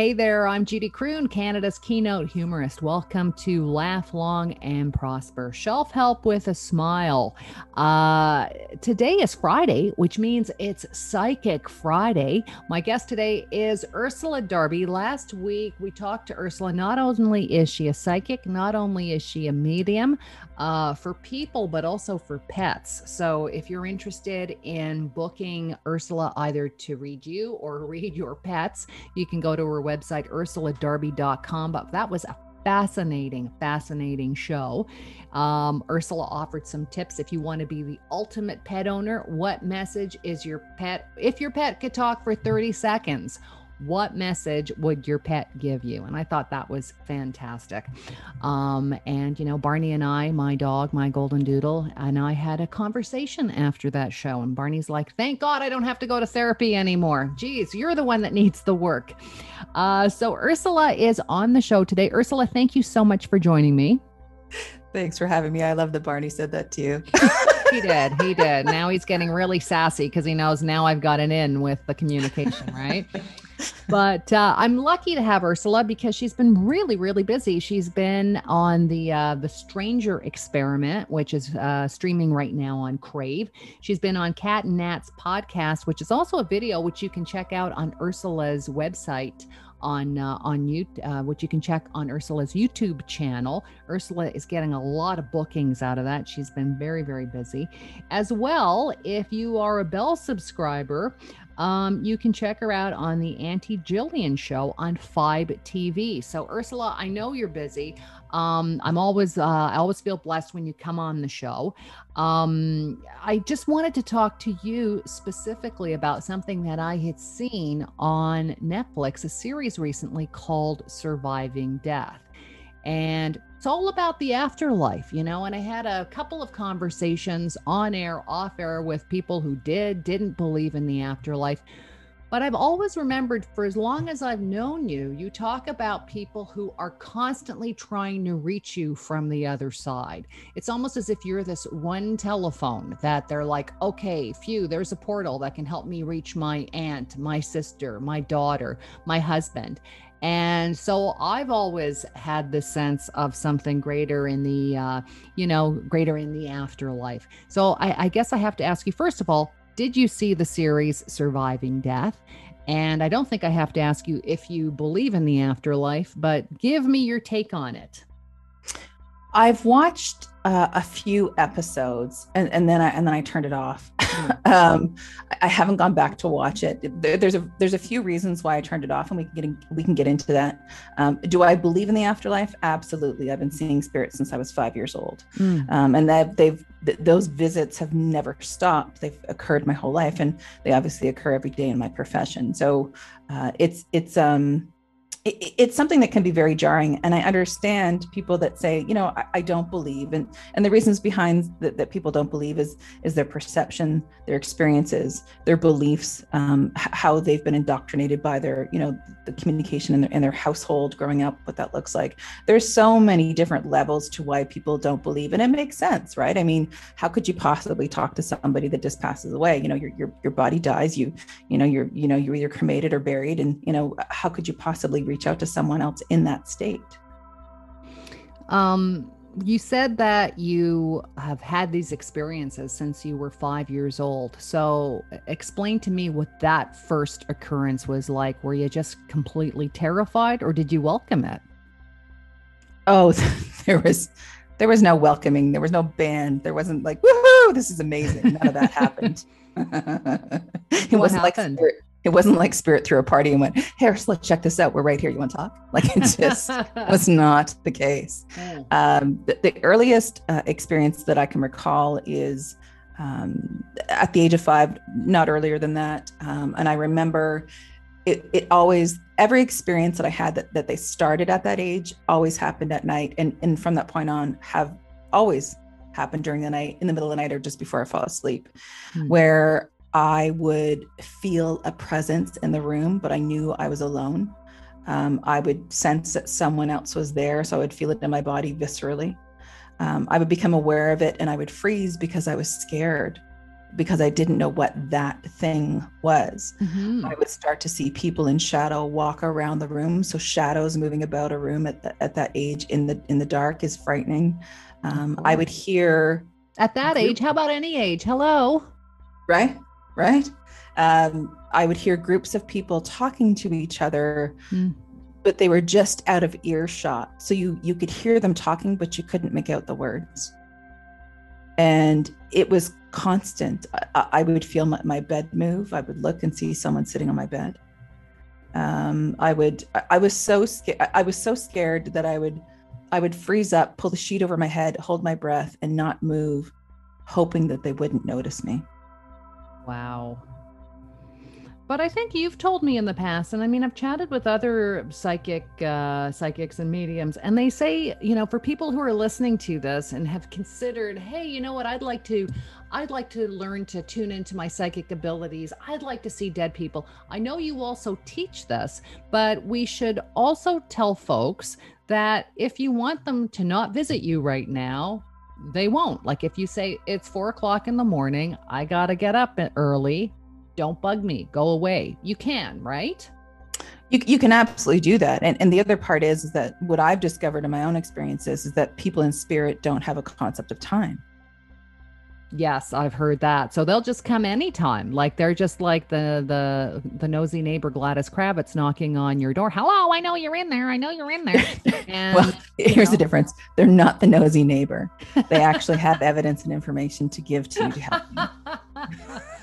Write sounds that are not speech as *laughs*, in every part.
Hey there, I'm Judy Croon, Canada's keynote humorist. Welcome to Laugh Long and Prosper, shelf help with a smile. Uh, today is Friday, which means it's Psychic Friday. My guest today is Ursula Darby. Last week we talked to Ursula. Not only is she a psychic, not only is she a medium uh, for people, but also for pets. So if you're interested in booking Ursula either to read you or *laughs* read your pets, you can go to her website, ursuladarby.com. But that was a fascinating, fascinating show. Um, Ursula offered some tips if you want to be the ultimate pet owner. What message is your pet? If your pet could talk for 30 seconds, what message would your pet give you? And I thought that was fantastic. Um, and, you know, Barney and I, my dog, my golden doodle, and I had a conversation after that show. And Barney's like, thank God I don't have to go to therapy anymore. Geez, you're the one that needs the work. Uh, so Ursula is on the show today. Ursula, thank you so much for joining me. Thanks for having me. I love that Barney said that to you. *laughs* he did. He did. Now he's getting really sassy because he knows now I've got an in with the communication, right? But uh, I'm lucky to have Ursula because she's been really, really busy. She's been on the uh, the Stranger Experiment, which is uh, streaming right now on Crave. She's been on Cat and Nat's podcast, which is also a video which you can check out on Ursula's website on uh, on you uh, which you can check on Ursula's YouTube channel. Ursula is getting a lot of bookings out of that. She's been very very busy. As well, if you are a Bell subscriber, um, you can check her out on the Auntie Jillian show on Fibe TV. So Ursula, I know you're busy. Um, I'm always uh, I always feel blessed when you come on the show. Um, I just wanted to talk to you specifically about something that I had seen on Netflix, a series recently called Surviving Death. And it's all about the afterlife, you know. And I had a couple of conversations on air, off air with people who did, didn't believe in the afterlife. But I've always remembered for as long as I've known you, you talk about people who are constantly trying to reach you from the other side. It's almost as if you're this one telephone that they're like, okay, phew, there's a portal that can help me reach my aunt, my sister, my daughter, my husband. And so I've always had the sense of something greater in the, uh, you know, greater in the afterlife. So I, I guess I have to ask you, first of all, did you see the series Surviving Death? And I don't think I have to ask you if you believe in the afterlife, but give me your take on it. I've watched uh, a few episodes and, and then I and then I turned it off. *laughs* um, I haven't gone back to watch it. There's a there's a few reasons why I turned it off, and we can get in, we can get into that. Um, do I believe in the afterlife? Absolutely. I've been seeing spirits since I was five years old, mm. um, and that they've th- those visits have never stopped. They've occurred my whole life, and they obviously occur every day in my profession. So uh, it's it's um it, it's something that can be very jarring and i understand people that say you know i, I don't believe and and the reasons behind that, that people don't believe is is their perception their experiences their beliefs um, how they've been indoctrinated by their you know the communication in their, in their household growing up what that looks like. There's so many different levels to why people don't believe and it makes sense right? I mean how could you possibly talk to somebody that just passes away? You know your your, your body dies you you know you're you know you're either cremated or buried and you know how could you possibly reach out to someone else in that state. Um, you said that you have had these experiences since you were five years old. So, explain to me what that first occurrence was like. Were you just completely terrified, or did you welcome it? Oh, *laughs* there was there was no welcoming. There was no band. There wasn't like woohoo, this is amazing. None of that happened. *laughs* it what wasn't happened? like it wasn't like spirit threw a party and went, "Here, let's check this out. We're right here. You want to talk?" Like it just *laughs* was not the case. Mm. Um, the, the, earliest uh, experience that I can recall is um, at the age of five, not earlier than that. Um, and I remember it, it always every experience that I had that, that they started at that age always happened at night, and and from that point on have always happened during the night, in the middle of the night, or just before I fall asleep, mm. where I would feel a presence in the room, but I knew I was alone. Um, I would sense that someone else was there, so I would feel it in my body viscerally. Um, I would become aware of it and I would freeze because I was scared. because I didn't know what that thing was. Mhm. I would start to see people in shadow walk around the room. So shadows moving about a room at, the, at that age in the in the dark is frightening. Um, I would hear At that age, how about any age? Hello. right, right. Um, I would hear groups of people talking to each other, Hmm. but they were just out of earshot. So you you could hear them talking, but you couldn't make out the words. And it was constant. I, I would feel my, my bed move. I would look and see someone sitting on my bed. Um, I would. I, I was so scared. I was so scared that I would. I would freeze up, pull the sheet over my head, hold my breath, and not move, hoping that they wouldn't notice me. Wow. But I think you've told me in the past, and I mean, I've chatted with other psychic uh, psychics and mediums, and they say, you know, for people who are listening to this and have considered, hey, you know what, I'd like to, I'd like to learn to tune into my psychic abilities. I'd like to see dead people. I know you also teach this, but we should also tell folks that if you want them to not visit you right now, they won't. Like if you say it's four o'clock in the morning, I gotta get up early. Don't bug me. Go away. You can, right? You, you can absolutely do that. And, and the other part is, is that what I've discovered in my own experiences is that people in spirit don't have a concept of time. Yes, I've heard that. So they'll just come anytime. Like they're just like the the the nosy neighbor Gladys Kravitz knocking on your door. Hello, I know you're in there. I know you're in there. *laughs* And well, here's know. the difference. They're not the nosy neighbor. They actually *laughs* have evidence and information to give to you to help you.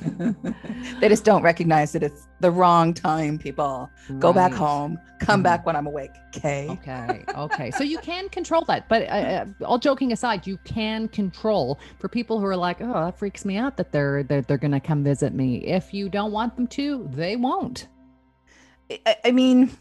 *laughs* they just don't recognize that it's the wrong time, people. Go back home. Come Mhm. back when I'm awake. Okay. Okay. Okay. so you can control that. But uh, uh, all joking aside, you can control for people who are like, oh, that freaks me out that they're they're, they're going to come visit me. If you don't want them to, they won't. I, I mean,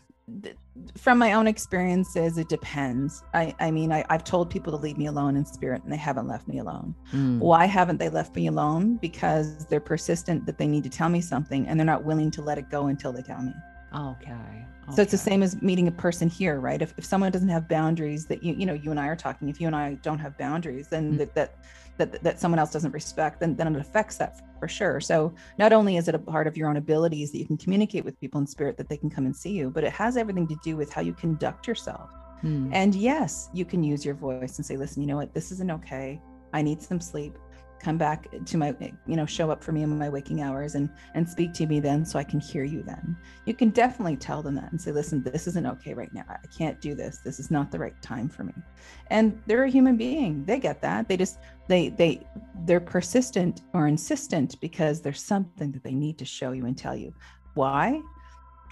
th- from my own experiences, it depends. I, I mean, I, I've told people to leave me alone in spirit and they haven't left me alone. Mm. Why haven't they left me alone? Because they're persistent that they need to tell me something and they're not willing to let it go until they tell me. Okay. So it's the same as meeting a person here, right? If, if someone doesn't have boundaries that you, you know, you and I are talking, if you and I don't have boundaries, then Mm. that, that, that, that someone else doesn't respect, then, then it affects that for sure. So not only is it a part of your own abilities that you can communicate with people in spirit that they can come and see you, but it has everything to do with how you conduct yourself. Hmm. And yes, you can use your voice and say, listen, you know what? This isn't okay. I need some sleep. Come back to my, you know, show up for me in my waking hours and and speak to me then so I can hear you then. You can definitely tell them that and say, listen, this isn't okay right now. I can't do this. This is not the right time for me. And they're a human being. They get that. They just they they they're persistent or insistent because there's something that they need to show you and tell you. Why?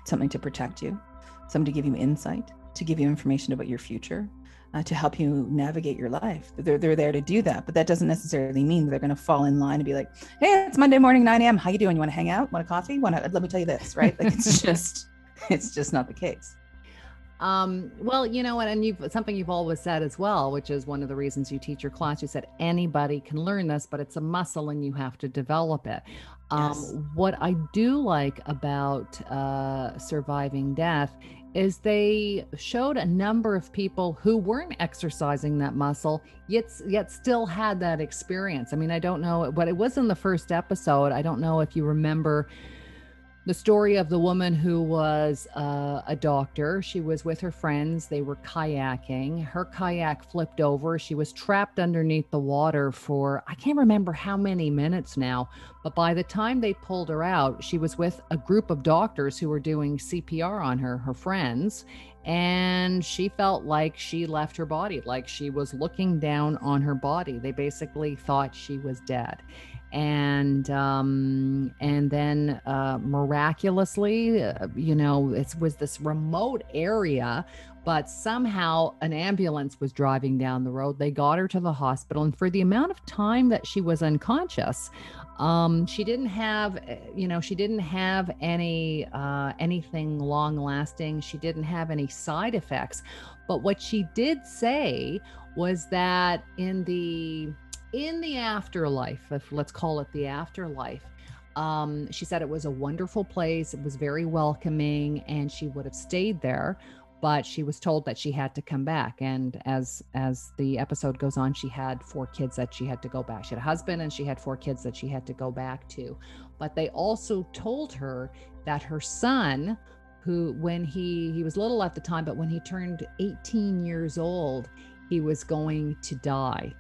Something to protect you, something to give you insight, to give you information about your future, uh, to help you navigate your life. They're, they're there to do that, but that doesn't necessarily mean they're going to fall in line and be like, "Hey, it's Monday morning, 9 a.m. How you doing? You want to hang out? Want a coffee? Want to? Let me tell you this, right? Like it's *laughs* just, it's just not the case. Um, well, you know what, and you've something you've always said as well, which is one of the reasons you teach your class. You said anybody can learn this, but it's a muscle and you have to develop it. Um, Yes. What I do like about uh, surviving death is they showed a number of people who weren't exercising that muscle, yet yet still had that experience. I mean, I don't know, but it was in the first episode. I don't know if you remember the story of the woman who was uh, a doctor. She was with her friends. They were kayaking. Her kayak flipped over. She was trapped underneath the water for, I can't remember how many minutes now, but by the time they pulled her out, she was with a group of doctors who were doing CPR on her, her friends. And she felt like she left her body, like she was looking down on her body. They basically thought she was dead and um and then uh miraculously uh, you know it was this remote area but somehow an ambulance was driving down the road. They got her to the hospital and for the amount of time that she was unconscious um she didn't have uh, you know she didn't have any uh anything long lasting she didn't have any side effects. But what she did say was that in the in the afterlife, if let's call it the afterlife, um, she said it was a wonderful place. It was very welcoming, and she would have stayed there. but she was told that she had to come back and as as the episode goes on she had four kids that she had to go back she had a husband and she had four kids that she had to go back to but they also told her that her son who when he he was little at the time but when he turned 18 years old he was going to die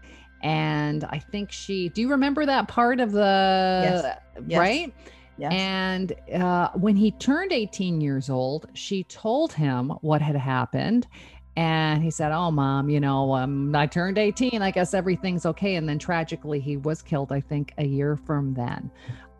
and i think she do you remember that part of the Yes. Right Yes. and uh, when he turned 18 years old, she told him what had happened. And he said, Oh, mom, you know, um, I turned 18. I guess everything's okay. And then tragically, he was killed, I think, a year from then.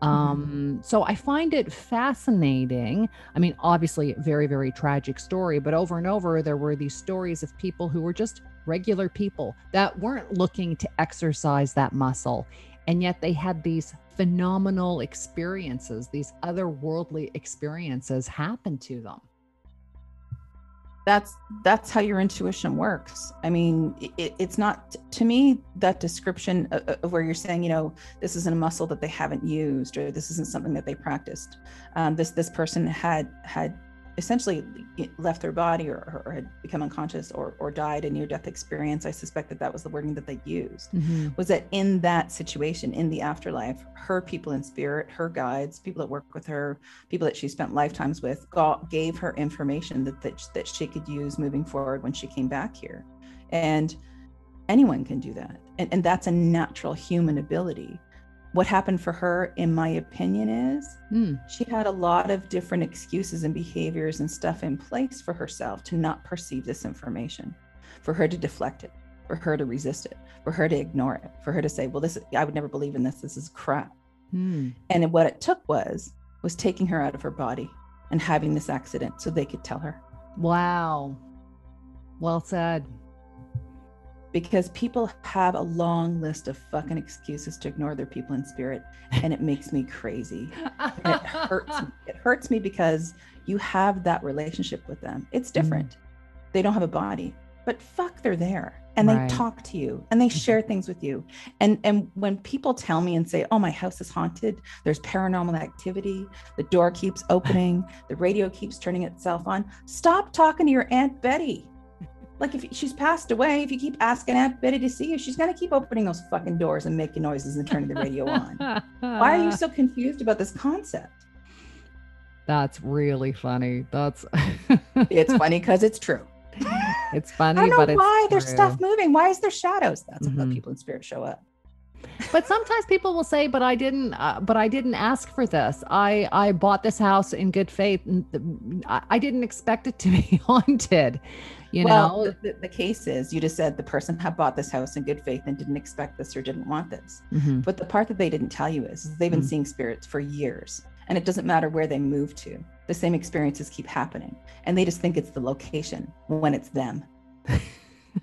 Um, so I find it fascinating. I mean, obviously, very, very tragic story, but over and over, there were these stories of people who were just regular people that weren't looking to exercise that muscle. And yet they had these phenomenal experiences, these otherworldly experiences happen to them. that's that's how your intuition works i mean it, it's not to me that description of, of where you're saying you know this isn't a muscle that they haven't used or this isn't something that they practiced um, this this person had had essentially left their body or, or had become unconscious or, or died a near death experience. I suspect that that was the wording that they used. Mm-hmm. Was that in that situation in the afterlife her people in spirit her guides people that work with her people that she spent lifetimes with got, gave her information that, that that she could use moving forward when she came back here. And anyone can do that. And, and that's a natural human ability what happened for her in my opinion is Mm. she had a lot of different excuses and behaviors and stuff in place for herself to not perceive this information for her to deflect it for her to resist it for her to ignore it for her to say well this i would never believe in this this is crap Mm. and what it took was was taking her out of her body and having this accident so they could tell her Wow. Well said. Because people have a long list of fucking excuses to ignore their people in spirit and it makes me crazy. And it hurts me. it hurts me because you have that relationship with them. It's mm. different. They don't have a body but fuck they're there and Right. they talk to you and they mm-hmm. share things with you. And and when people tell me and say oh my house is haunted. There's paranormal activity. The door keeps opening. The radio keeps turning itself on. Stop talking to your aunt betty like if she's passed away if you keep asking aunt betty to see you she's going to keep opening those fucking doors and making noises and turning the radio on. Why are you so confused about this concept? That's really funny. That's it's *laughs* funny because it's true. It's i funny, don't know but it's why there's stuff moving. Why is there shadows? That's Mhm. the people in spirit show up but sometimes people will say but i didn't uh, but i didn't ask for this. I i bought this house in good faith and I, I didn't expect it to be *laughs* haunted you well know the, the, case is you just said the person had bought this house in good faith and didn't expect this or didn't want this. Mhm. but the part that they didn't tell you is, is they've been Mm. seeing spirits for years and it doesn't matter where they move to the same experiences keep happening. And they just think it's the location when it's them *laughs*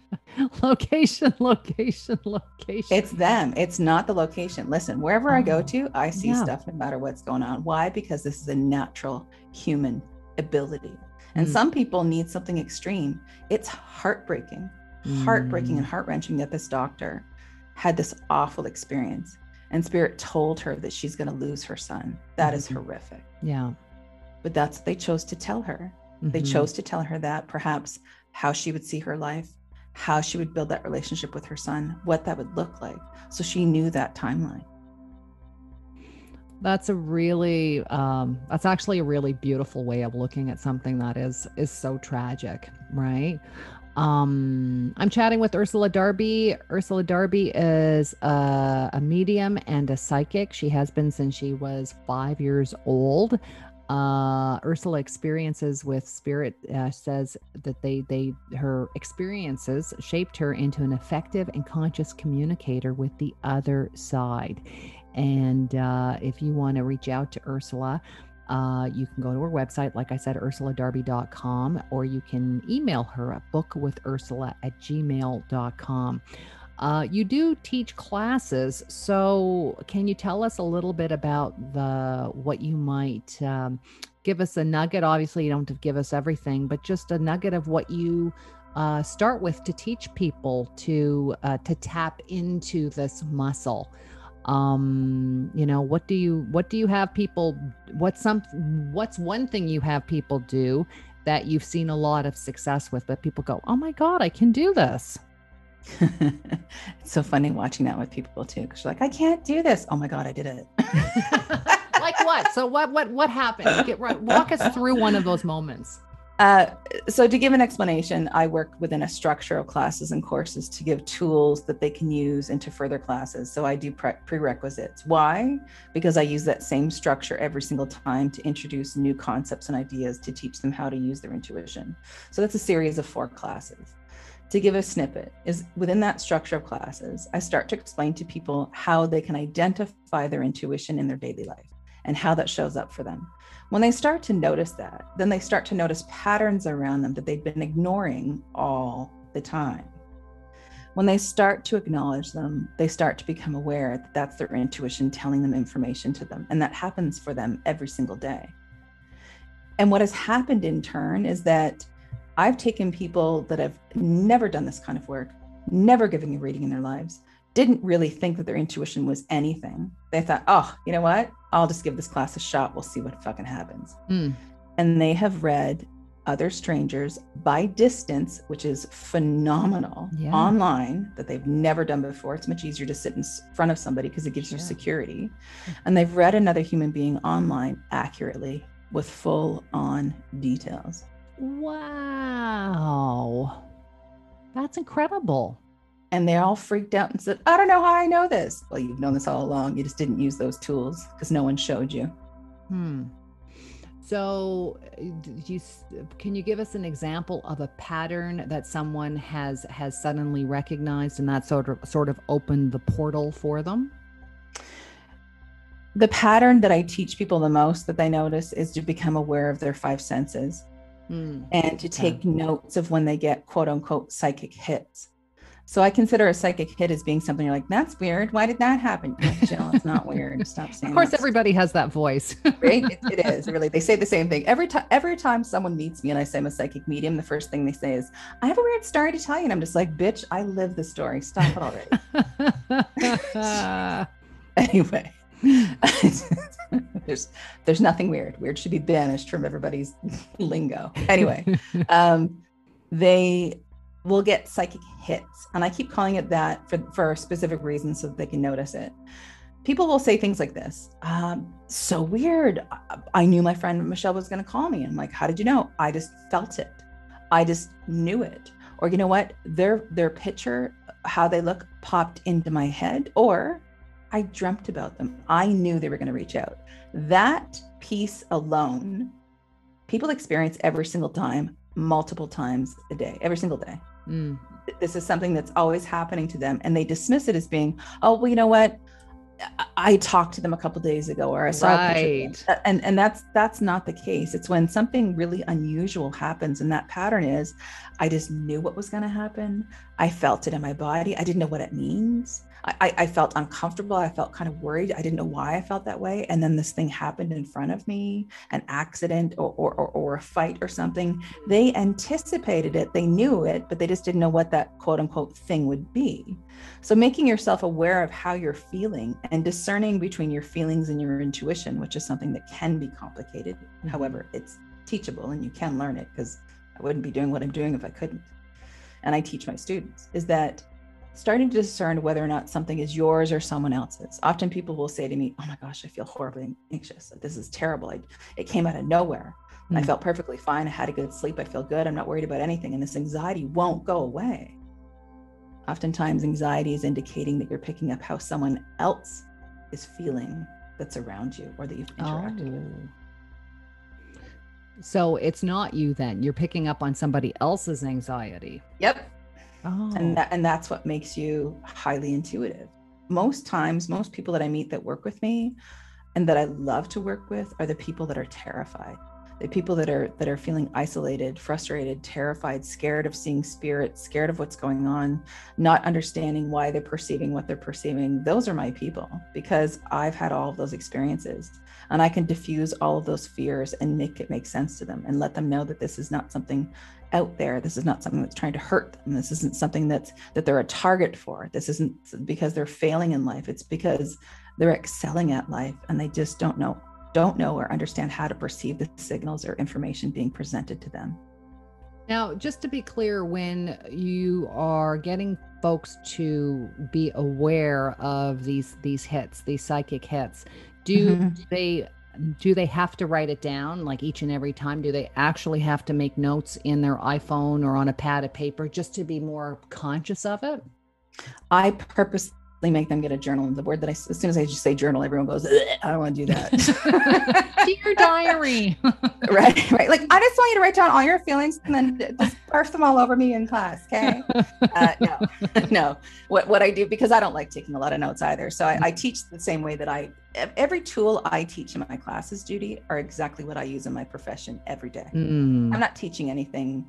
*laughs* location location location It's them. It's not the location. Listen, wherever I go Oh, to, I see yeah. stuff no matter what's going on. Why? Because this is a natural human ability. And Mm. some people need something extreme. It's heartbreaking, heartbreaking and heart wrenching that this doctor had this awful experience. And spirit told her that she's going to lose her son. That is Mhm. horrific. yeah But that's what they chose to tell her. They Mhm. chose to tell her that perhaps how she would see her life, how she would build that relationship with her son, what that would look like. So she knew that timeline. that's a really um that's actually a really beautiful way of looking at something that is is so tragic right um i'm chatting with ursula darby ursula darby is a, a medium and a psychic she has been since she was five years old uh ursula experiences with spirit uh, says that they they her experiences shaped her into an effective and conscious communicator with the other side and uh, if you want to reach out to Ursula, uh, you can go to her website, like I said, ursuladarby.com, or you can email her at bookwithursula at gmail.com. Uh, you do teach classes, so can you tell us a little bit about the what you might um, give us a nugget? Obviously, you don't have to give us everything, but just a nugget of what you uh, start with to teach people to uh, to tap into this muscle um you know what do you what do you have people what's some what's one thing you have people do that you've seen a lot of success with that people go, oh my God, I can do this? *laughs* it's so funny watching that with people too, because you're like, I can't do this. Oh my God, I did it. *laughs* like what? So what what what happened? Get right walk us through one of those moments. Uh, so to give an explanation, I work within a structure of classes and courses to give tools that they can use into further classes. So I do pre- prerequisites. Why? Because I use that same structure every single time to introduce new concepts and ideas to teach them how to use their intuition. So that's a series of four classes to give a snippet is within that structure of classes, I start to explain to people how they can identify their intuition in their daily life and how that shows up for them. When they start to notice that, then they start to notice patterns around them that they've been ignoring all the time. When they start to acknowledge them, they start to become aware that that's their intuition telling them information to them. And that happens for them every single day. And what has happened in turn is that I've taken people that have never done this kind of work, never given a reading in their lives, didn't really think that their intuition was anything. They thought, oh, you know what? I'll just give this class a shot. We'll see what fucking happens. Mm. And they have read other strangers by distance, which is phenomenal yeah. online that they've never done before. It's much easier to sit in front of somebody because it gives yeah. you security. And they've read another human being online accurately with full on details. Wow. That's incredible. And they all freaked out and said, I don't know how I know this. Well, you've known this all along. You just didn't use those tools because no one showed you. Hmm. So, you, can you give us an example of a pattern that someone has has suddenly recognized, and that sort of sort of opened the portal for them? The pattern that I teach people the most that they notice is to become aware of their five senses mm. and to take notes of when they get quote unquote psychic hits. So I consider a psychic hit as being something you're like, that's weird. Why did that happen? Jill, it's not weird. *laughs* Stop saying. Of course, everybody has that voice, *laughs* right? *laughs* It, it is really. They say the same thing every time. Every time someone meets me and I say I'm a psychic medium, the first thing they say is, "I have a weird story to tell you," and I'm just like, "Bitch, I live the story. Stop it already." anyway, *laughs* there's there's nothing weird. Weird should be banished from everybody's *laughs* lingo. Anyway, um, they will get psychic hits, and I keep calling it that for for specific reasons so that they can notice it. People will say things like this. Um, so weird. I knew my friend Michelle was going to call me. I'm like, how did you know? I just felt it. I just knew it. Or you know what? Their their picture, how they look, popped into my head. Or I dreamt about them. I knew they were going to reach out. That piece alone, people experience every single time, multiple times a day, every single day. Mm. This is something that's always happening to them. And they dismiss it as being, oh, well, you know what? I talked to them a couple days ago, or I saw right. and and that's that's not the case. It's when something really unusual happens, and that pattern is, I just knew what was going to happen. I felt it in my body. I didn't know what it means. I, I felt uncomfortable. I felt kind of worried. I didn't know why I felt that way. And then this thing happened in front of me, an accident or, or, or, or a fight or something. They anticipated it, they knew it, but they just didn't know what that quote unquote thing would be. So making yourself aware of how you're feeling and discerning between your feelings and your intuition, which is something that can be complicated. Mm-hmm. However, it's teachable and you can learn it because I wouldn't be doing what I'm doing if I couldn't. And I teach my students is that starting to discern whether or not something is yours or someone else's. Often people will say to me, Oh my gosh, I feel horribly anxious. This is terrible. I, it came out of nowhere. Mm-hmm. I felt perfectly fine. I had a good sleep. I feel good. I'm not worried about anything. And this anxiety won't go away. Oftentimes, anxiety is indicating that you're picking up how someone else is feeling that's around you or that you've interacted oh. with. So it's not you then. You're picking up on somebody else's anxiety. Yep. Oh. And that, and that's what makes you highly intuitive. Most times, most people that I meet that work with me and that I love to work with are the people that are terrified. The people that are that are feeling isolated, frustrated, terrified, scared of seeing spirits, scared of what's going on, not understanding why they're perceiving what they're perceiving. Those are my people because I've had all of those experiences. And I can diffuse all of those fears and make it make sense to them and let them know that this is not something out there. This is not something that's trying to hurt them. This isn't something that's that they're a target for. This isn't because they're failing in life. It's because they're excelling at life and they just don't know don't know or understand how to perceive the signals or information being presented to them. Now, just to be clear, when you are getting folks to be aware of these these hits, these psychic hits, do mm-hmm. they do they have to write it down like each and every time? Do they actually have to make notes in their iPhone or on a pad of paper just to be more conscious of it? I purposely make them get a journal. And the word that I, as soon as I just say journal, everyone goes, I don't want to do that. *laughs* Dear diary. *laughs* right. Right. Like, I just want you to write down all your feelings and then just barf them all over me in class. Okay. *laughs* Uh, no, no. What, what I do, because I don't like taking a lot of notes either. So I, I teach the same way that I, every tool I teach in my classes, Judy, are exactly what I use in my profession every day. Mm. I'm not teaching anything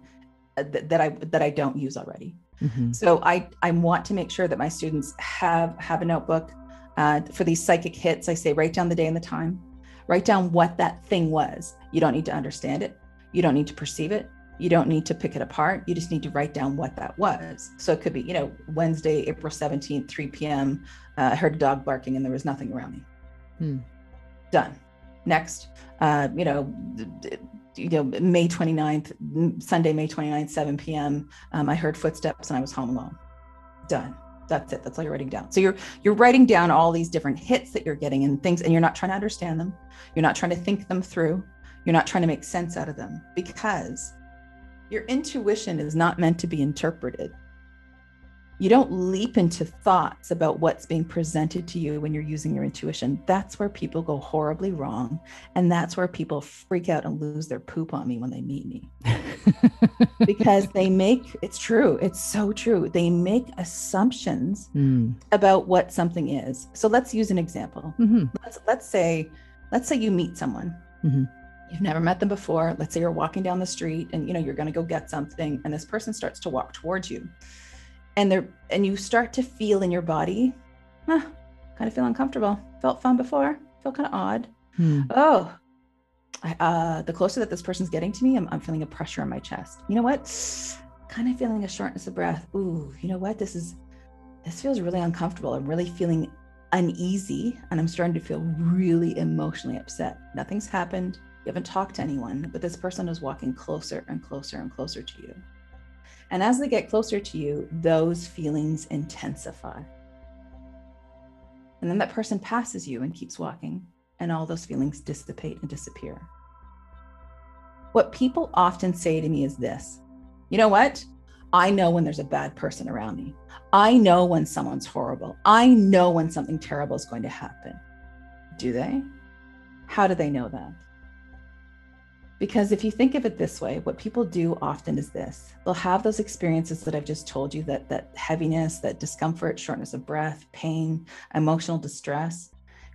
uh, that, that I, that I don't use already. Mm-hmm. So I I want to make sure that my students have have a notebook uh, for these psychic hits. I say write down the day and the time, write down what that thing was. You don't need to understand it. You don't need to perceive it. You don't need to pick it apart. You just need to write down what that was. So it could be, you know, Wednesday, April 17th, 3 p.m. Uh, I heard a dog barking and there was nothing around me. Hmm. Done. Next, uh, you know, you know, May 29th, Sunday, May 29th, 7 p.m. Um, I heard footsteps and I was home alone. Done. That's it. That's all you're writing down. So you're you're writing down all these different hits that you're getting and things, and you're not trying to understand them. You're not trying to think them through. You're not trying to make sense out of them because your intuition is not meant to be interpreted you don't leap into thoughts about what's being presented to you when you're using your intuition. That's where people go horribly wrong. And that's where people freak out and lose their poop on me when they meet me. *laughs* because they make it's true, it's so true. They make assumptions mm. about what something is. So let's use an example. Mm-hmm. Let's let's say let's say you meet someone. Mm-hmm. You've never met them before. Let's say you're walking down the street and you know you're going to go get something and this person starts to walk towards you and there and you start to feel in your body huh, kind of feel uncomfortable. Felt fun before feel kind of odd. Hmm. oh I, uh, the closer that this person's getting to me I'm, I'm feeling a pressure on my chest. You know what? Kind of feeling a shortness of breath. Ooh you know what? This is this feels really uncomfortable. I'm really feeling uneasy and i'm starting to feel really emotionally upset. Nothing's happened. You haven't talked to anyone but this person is walking closer and closer and closer to you and as they get closer to you, those feelings intensify. And then that person passes you and keeps walking, and all those feelings dissipate and disappear. What people often say to me is this you know what? I know when there's a bad person around me. I know when someone's horrible. I know when something terrible is going to happen. Do they? How do they know that? Because if you think of it this way, what people do often is this they'll have those experiences that I've just told you that, that heaviness, that discomfort, shortness of breath, pain, emotional distress.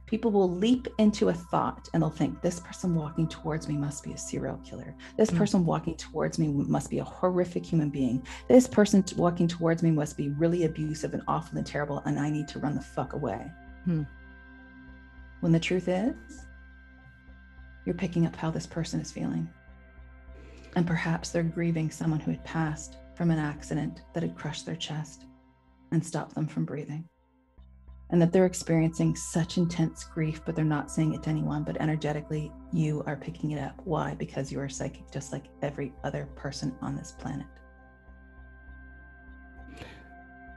People will leap into a thought and they'll think, this person walking towards me must be a serial killer. This mm. person walking towards me must be a horrific human being. This person walking towards me must be really abusive and awful and terrible, and I need to run the fuck away. Mm. When the truth is, you're picking up how this person is feeling. And perhaps they're grieving someone who had passed from an accident that had crushed their chest and stopped them from breathing. And that they're experiencing such intense grief, but they're not saying it to anyone, but energetically, you are picking it up. Why? Because you are psychic, just like every other person on this planet.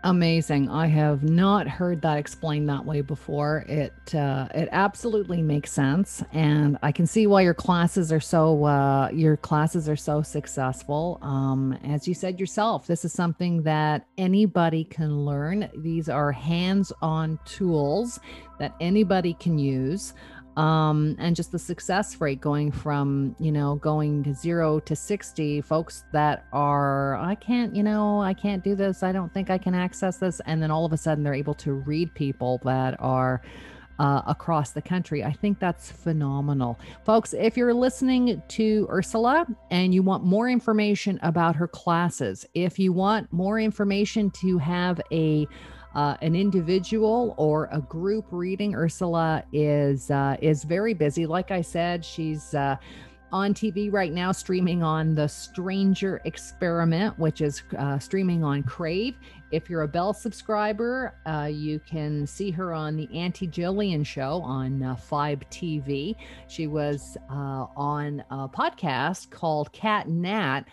Amazing. I have not heard that explained that way before. It uh, it absolutely makes sense, and I can see why your classes are so uh, your classes are so successful. Um, as you said yourself, this is something that anybody can learn. These are hands-on tools that anybody can use um, and just the success rate going from you know going to zero to 60 folks that are i can't you know i can't do this i don't think i can access this and then all of a sudden they're able to read people that are uh, across the country. I think that's phenomenal. Folks, if you're listening to Ursula and you want more information about her classes, if you want more information to have a uh, an individual or a group reading. Ursula is uh, is very busy. Like I said, she's uh, on TV right now, streaming on The Stranger Experiment, which is uh, streaming on Crave. If you're a Bell subscriber, uh, you can see her on the Auntie Jillian show on uh, TV. She was uh, on a podcast called Cat Nat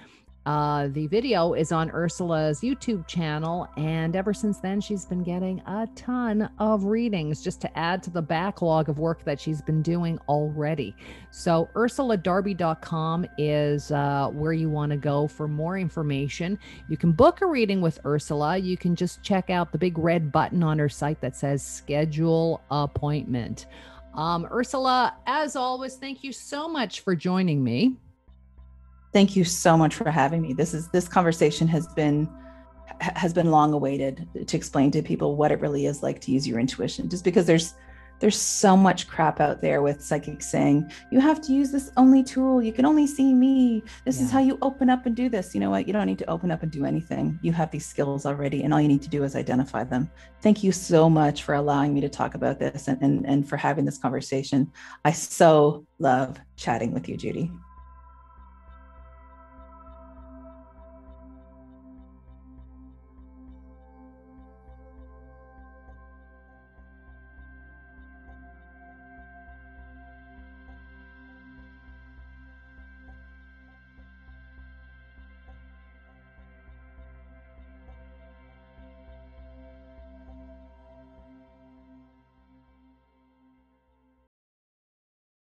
uh, the video is on Ursula's YouTube channel, and ever since then, she's been getting a ton of readings just to add to the backlog of work that she's been doing already. So, UrsulaDarby.com is uh, where you want to go for more information. You can book a reading with Ursula. You can just check out the big red button on her site that says schedule appointment. Um, Ursula, as always, thank you so much for joining me. Thank you so much for having me. This is this conversation has been has been long awaited to explain to people what it really is like to use your intuition just because there's there's so much crap out there with psychics saying you have to use this only tool. You can only see me. This yeah. is how you open up and do this. You know what? You don't need to open up and do anything. You have these skills already and all you need to do is identify them. Thank you so much for allowing me to talk about this and and, and for having this conversation. I so love chatting with you judy